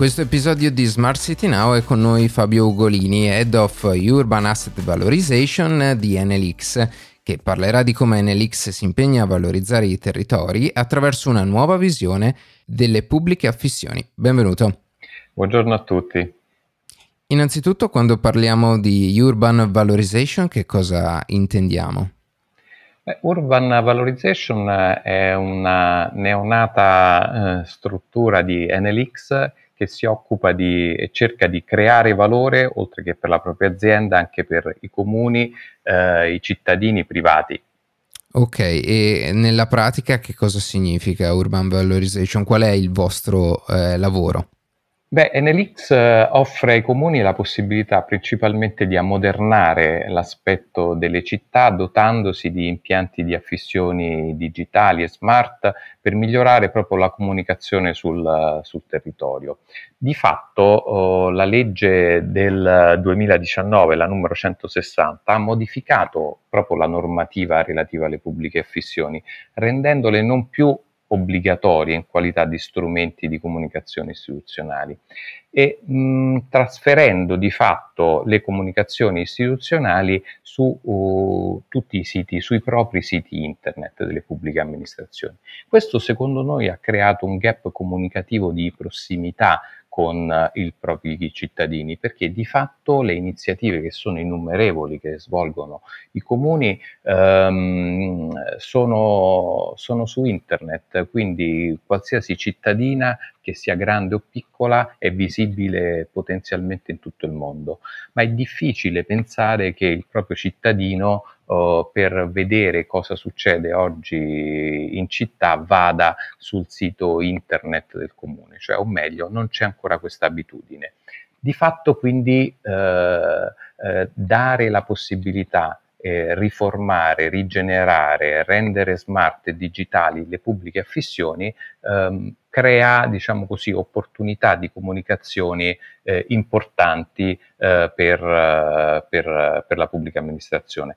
questo episodio di Smart City Now è con noi Fabio Ugolini, Head of Urban Asset Valorization di NLX, che parlerà di come NLX si impegna a valorizzare i territori attraverso una nuova visione delle pubbliche affissioni. Benvenuto. Buongiorno a tutti. Innanzitutto, quando parliamo di Urban Valorization, che cosa intendiamo? Urban Valorization è una neonata eh, struttura di NLX che si occupa di e cerca di creare valore, oltre che per la propria azienda, anche per i comuni, eh, i cittadini privati. Ok, e nella pratica che cosa significa Urban Valorization? Qual è il vostro eh, lavoro? Beh, NLX eh, offre ai comuni la possibilità principalmente di ammodernare l'aspetto delle città dotandosi di impianti di affissioni digitali e smart per migliorare proprio la comunicazione sul, sul territorio. Di fatto oh, la legge del 2019, la numero 160, ha modificato proprio la normativa relativa alle pubbliche affissioni, rendendole non più obbligatorie in qualità di strumenti di comunicazione istituzionali e mh, trasferendo di fatto le comunicazioni istituzionali su uh, tutti i siti, sui propri siti internet delle pubbliche amministrazioni. Questo secondo noi ha creato un gap comunicativo di prossimità con eh, i propri cittadini, perché di fatto le iniziative che sono innumerevoli che svolgono i comuni ehm, sono, sono su internet, quindi qualsiasi cittadina che sia grande o piccola è visibile potenzialmente in tutto il mondo, ma è difficile pensare che il proprio cittadino uh, per vedere cosa succede oggi in città vada sul sito internet del comune, cioè o meglio non c'è ancora questa abitudine. Di fatto quindi eh, eh, dare la possibilità eh, riformare, rigenerare, rendere smart e digitali le pubbliche affissioni, ehm, crea, diciamo così, opportunità di comunicazioni eh, importanti eh, per, eh, per, per la pubblica amministrazione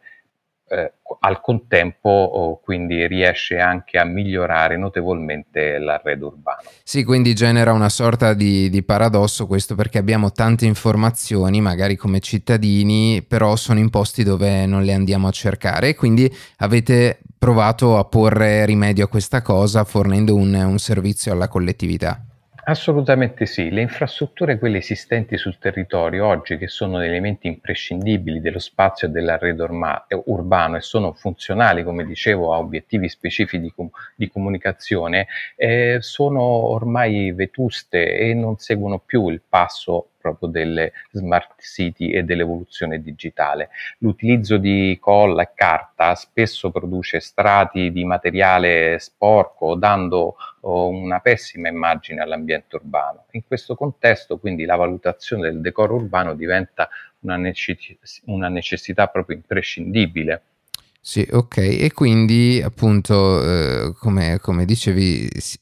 eh, al contempo oh, quindi riesce anche a migliorare notevolmente l'arredo urbano. Sì, quindi genera una sorta di, di, paradosso questo perché abbiamo tante informazioni, magari come cittadini, però sono in posti dove non le andiamo a cercare quindi avete provato a porre rimedio a questa cosa fornendo un, un servizio alla collettività. Assolutamente sì, le infrastrutture quelle esistenti sul territorio oggi che sono elementi imprescindibili dello spazio e dell'arredo orma- eh, urbano e sono funzionali, come dicevo, a obiettivi specifici di, com- di comunicazione, eh, sono ormai vetuste e non seguono più il passo proprio delle smart city e dell'evoluzione digitale. L'utilizzo di colla e carta spesso produce strati di materiale sporco, dando oh, una pessima immagine all'ambiente urbano. In questo contesto, quindi, la valutazione del decoro urbano diventa una, necess- una necessità proprio imprescindibile. Sì, ok, e quindi appunto, eh, come, come, dicevi, si,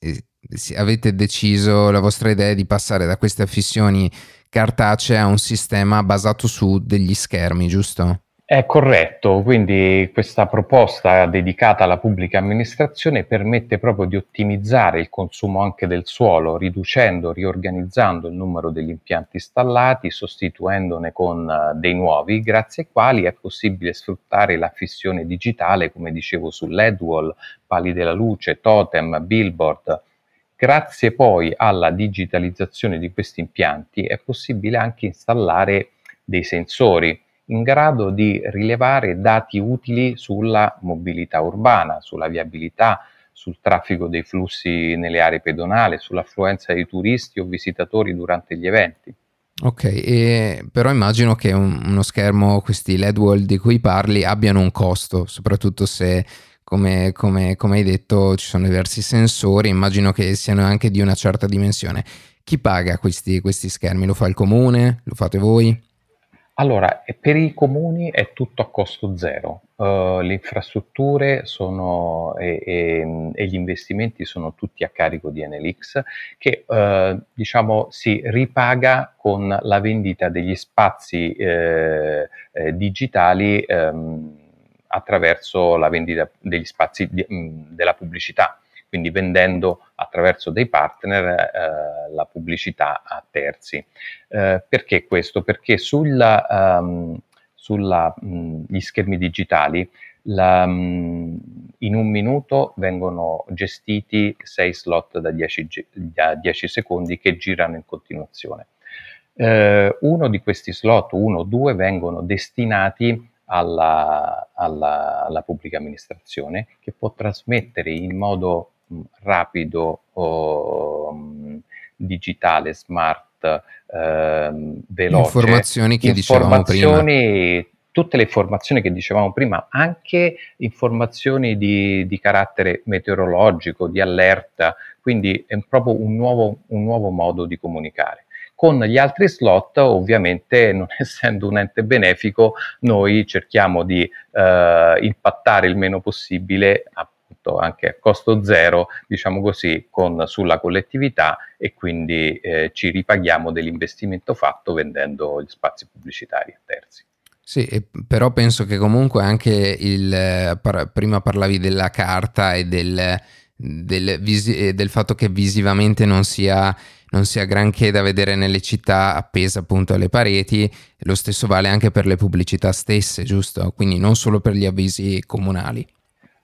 si, avete deciso, la vostra idea di passare da queste affissioni cartacea un sistema basato su degli schermi, giusto? È corretto, quindi questa proposta dedicata alla pubblica amministrazione permette proprio di ottimizzare il consumo anche del suolo, riducendo, riorganizzando il numero degli impianti installati, sostituendone con uh, dei nuovi, grazie ai quali è possibile sfruttare la fissione digitale, come dicevo, su LED-wall, pali della luce, totem, billboard, Grazie poi alla digitalizzazione di questi impianti è possibile anche installare dei sensori in grado di rilevare dati utili sulla mobilità urbana, sulla viabilità, sul traffico dei flussi nelle aree pedonali, sull'affluenza di turisti o visitatori durante gli eventi. Ok, però immagino che un, uno schermo, questi LED wall di cui parli, abbiano un costo, soprattutto se come, come, come hai detto ci sono diversi sensori, immagino che siano anche di una certa dimensione. Chi paga questi, questi schermi? Lo fa il comune? Lo fate voi? Allora, per i comuni è tutto a costo zero. Uh, le infrastrutture sono, e, e, e, gli investimenti sono tutti a carico di NLX che uh, diciamo, si ripaga con la vendita degli spazi eh, eh, digitali um, attraverso la vendita degli spazi di, mh, della pubblicità. quindi vendendo attraverso dei partner eh, la pubblicità a terzi. Eh, perché questo? Perché sulla, um, sulla, mh, schermi digitali la, mh, in un minuto vengono gestiti 6 slot da 10, da 10 secondi che girano in continuazione. Eh, uno di questi slot, uno o due, vengono destinati alla, alla, alla, pubblica amministrazione che può trasmettere in modo mh, rapido, o, mh, digitale, smart, eh, veloce. Informazioni che informazioni, dicevamo prima tutte le informazioni che dicevamo prima, anche informazioni di, di carattere meteorologico, di allerta, quindi è proprio un nuovo, un nuovo modo di comunicare. Con gli altri slot, ovviamente, non essendo un ente benefico, noi cerchiamo di eh, impattare il meno possibile, appunto anche a costo zero, diciamo così, con, sulla collettività e quindi eh, ci ripaghiamo dell'investimento fatto vendendo gli spazi pubblicitari a terzi. Sì, però penso che comunque anche il, prima parlavi della carta e del, del, visi, del fatto che visivamente non sia, non sia, granché da vedere nelle città appesa appunto alle pareti, lo stesso vale anche per le pubblicità stesse, giusto? Quindi non solo per gli avvisi comunali.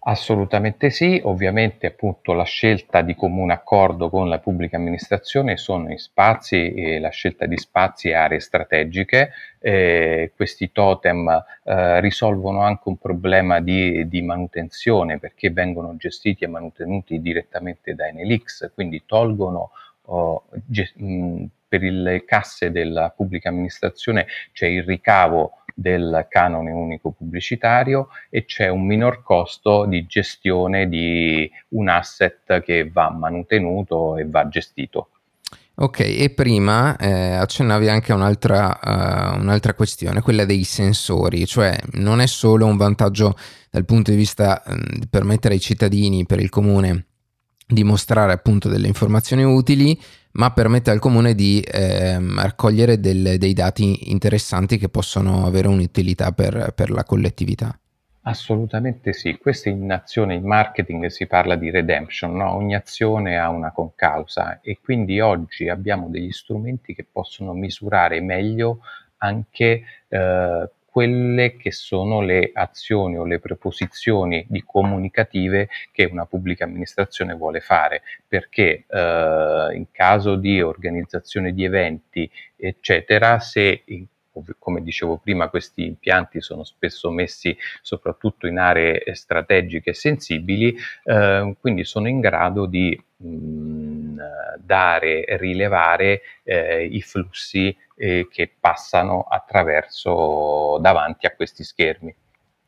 Assolutamente sì, ovviamente appunto la scelta di comune accordo con la pubblica amministrazione sono in spazi e la scelta di spazi e aree strategiche. Eh, questi totem eh, risolvono anche un problema di, di, manutenzione perché vengono gestiti e mantenuti direttamente da Enelix, quindi tolgono oh, ge- mh, per le casse della pubblica amministrazione c'è il ricavo del canone unico pubblicitario e c'è un minor costo di gestione di un asset che va manutenuto e va gestito. Ok, e prima eh, accennavi anche a un'altra, uh, un'altra, questione, quella dei sensori, cioè non è solo un vantaggio dal punto di vista um, di permettere ai cittadini, per il comune, di mostrare appunto delle informazioni utili, ma permette al comune di ehm, raccogliere del, dei dati interessanti che possono avere un'utilità per, per la collettività. Assolutamente sì, questa in azione in marketing si parla di redemption, no? ogni azione ha una concausa e quindi oggi abbiamo degli strumenti che possono misurare meglio anche eh, quelle che sono le azioni o le preposizioni di comunicative che una pubblica amministrazione vuole fare, perché eh, in caso di organizzazione di eventi, eccetera, se come dicevo prima, questi impianti sono spesso messi soprattutto in aree strategiche e sensibili, eh, quindi sono in grado di mh, dare, rilevare eh, i flussi eh, che passano attraverso davanti a questi schermi.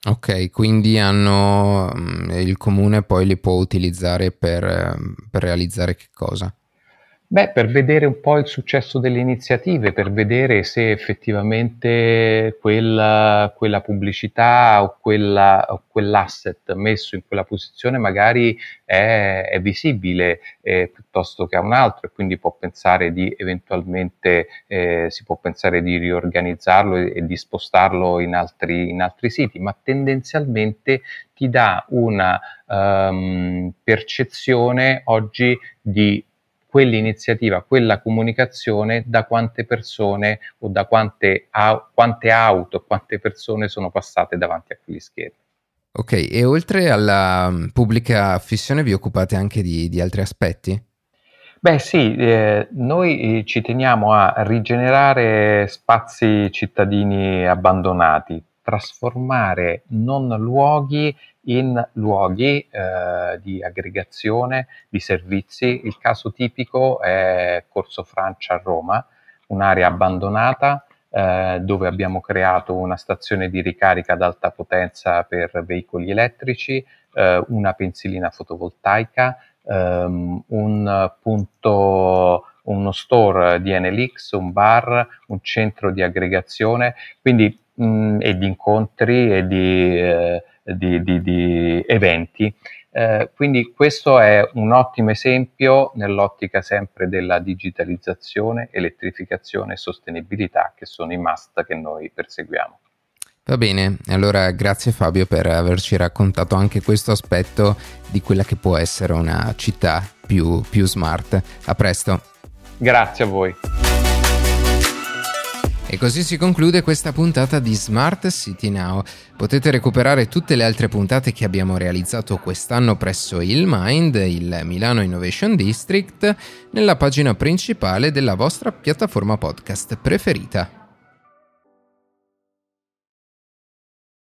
Ok, quindi hanno, il comune poi li può utilizzare per, per realizzare che cosa? Beh, per vedere un po' il successo delle iniziative, per vedere se effettivamente quella, quella pubblicità o, quella, o, quell'asset messo in quella posizione magari è, è visibile eh, piuttosto che a un altro e quindi può pensare di eventualmente eh, si può pensare di riorganizzarlo e, e di spostarlo in altri, in altri, siti, ma tendenzialmente ti dà una um, percezione oggi di quell'iniziativa, quella comunicazione da quante persone o da quante, au- quante auto, quante persone sono passate davanti a quegli schermi. Ok, e oltre alla mm, pubblica affissione vi occupate anche di, di altri aspetti? Beh sì, eh, noi ci teniamo a rigenerare spazi cittadini abbandonati, trasformare non luoghi in luoghi eh, di aggregazione di servizi. Il caso tipico è Corso Francia a Roma, un'area abbandonata eh, dove abbiamo creato una stazione di ricarica ad alta potenza per veicoli elettrici, eh, una pensilina fotovoltaica, ehm, un punto uno store di NLX, un bar, un centro di aggregazione, quindi mh, mm, e di incontri e di, eh, di, di, di eventi. Eh, quindi questo è un ottimo esempio nell'ottica sempre della digitalizzazione, elettrificazione e sostenibilità che sono i must che noi perseguiamo. Va bene, allora grazie Fabio per averci raccontato anche questo aspetto di quella che può essere una città più, più smart. A presto. Grazie a voi. Così si conclude questa puntata di Smart City Now. Potete recuperare tutte le altre puntate che abbiamo realizzato quest'anno presso il Mind, il Milano Innovation District, nella pagina principale della vostra piattaforma podcast preferita.